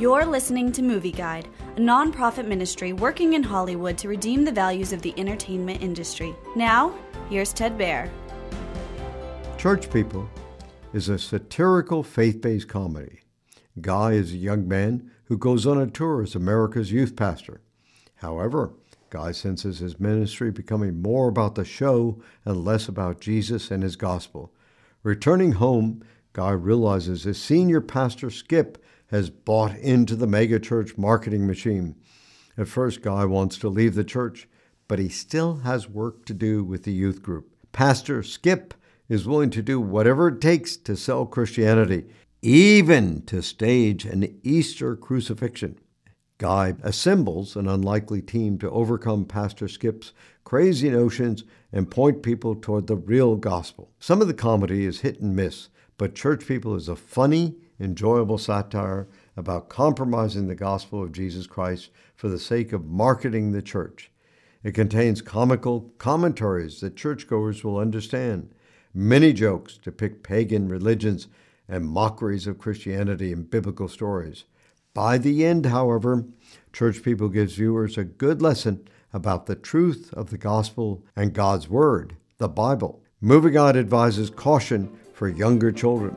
You're listening to Movie Guide, a nonprofit ministry working in Hollywood to redeem the values of the entertainment industry. Now, here's Ted Baehr. Church People is a satirical faith based comedy. Guy is a young man who goes on a tour as America's youth pastor. However, Guy senses his ministry becoming more about the show and less about Jesus and his gospel. Returning home, Guy realizes his senior pastor, Skip, has bought into the megachurch marketing machine. At first, Guy wants to leave the church, but he still has work to do with the youth group. Pastor Skip is willing to do whatever it takes to sell Christianity, even to stage an Easter crucifixion. Guy assembles an unlikely team to overcome Pastor Skip's crazy notions and point people toward the real gospel. Some of the comedy is hit and miss, but Church People is a funny, enjoyable satire about compromising the gospel of Jesus Christ for the sake of marketing the church. It contains comical commentaries that churchgoers will understand, many jokes depict pagan religions and mockeries of Christianity in biblical stories. By the end, however, Church People gives viewers a good lesson about the truth of the gospel and God's Word, the Bible. Movie Guide advises caution for younger children.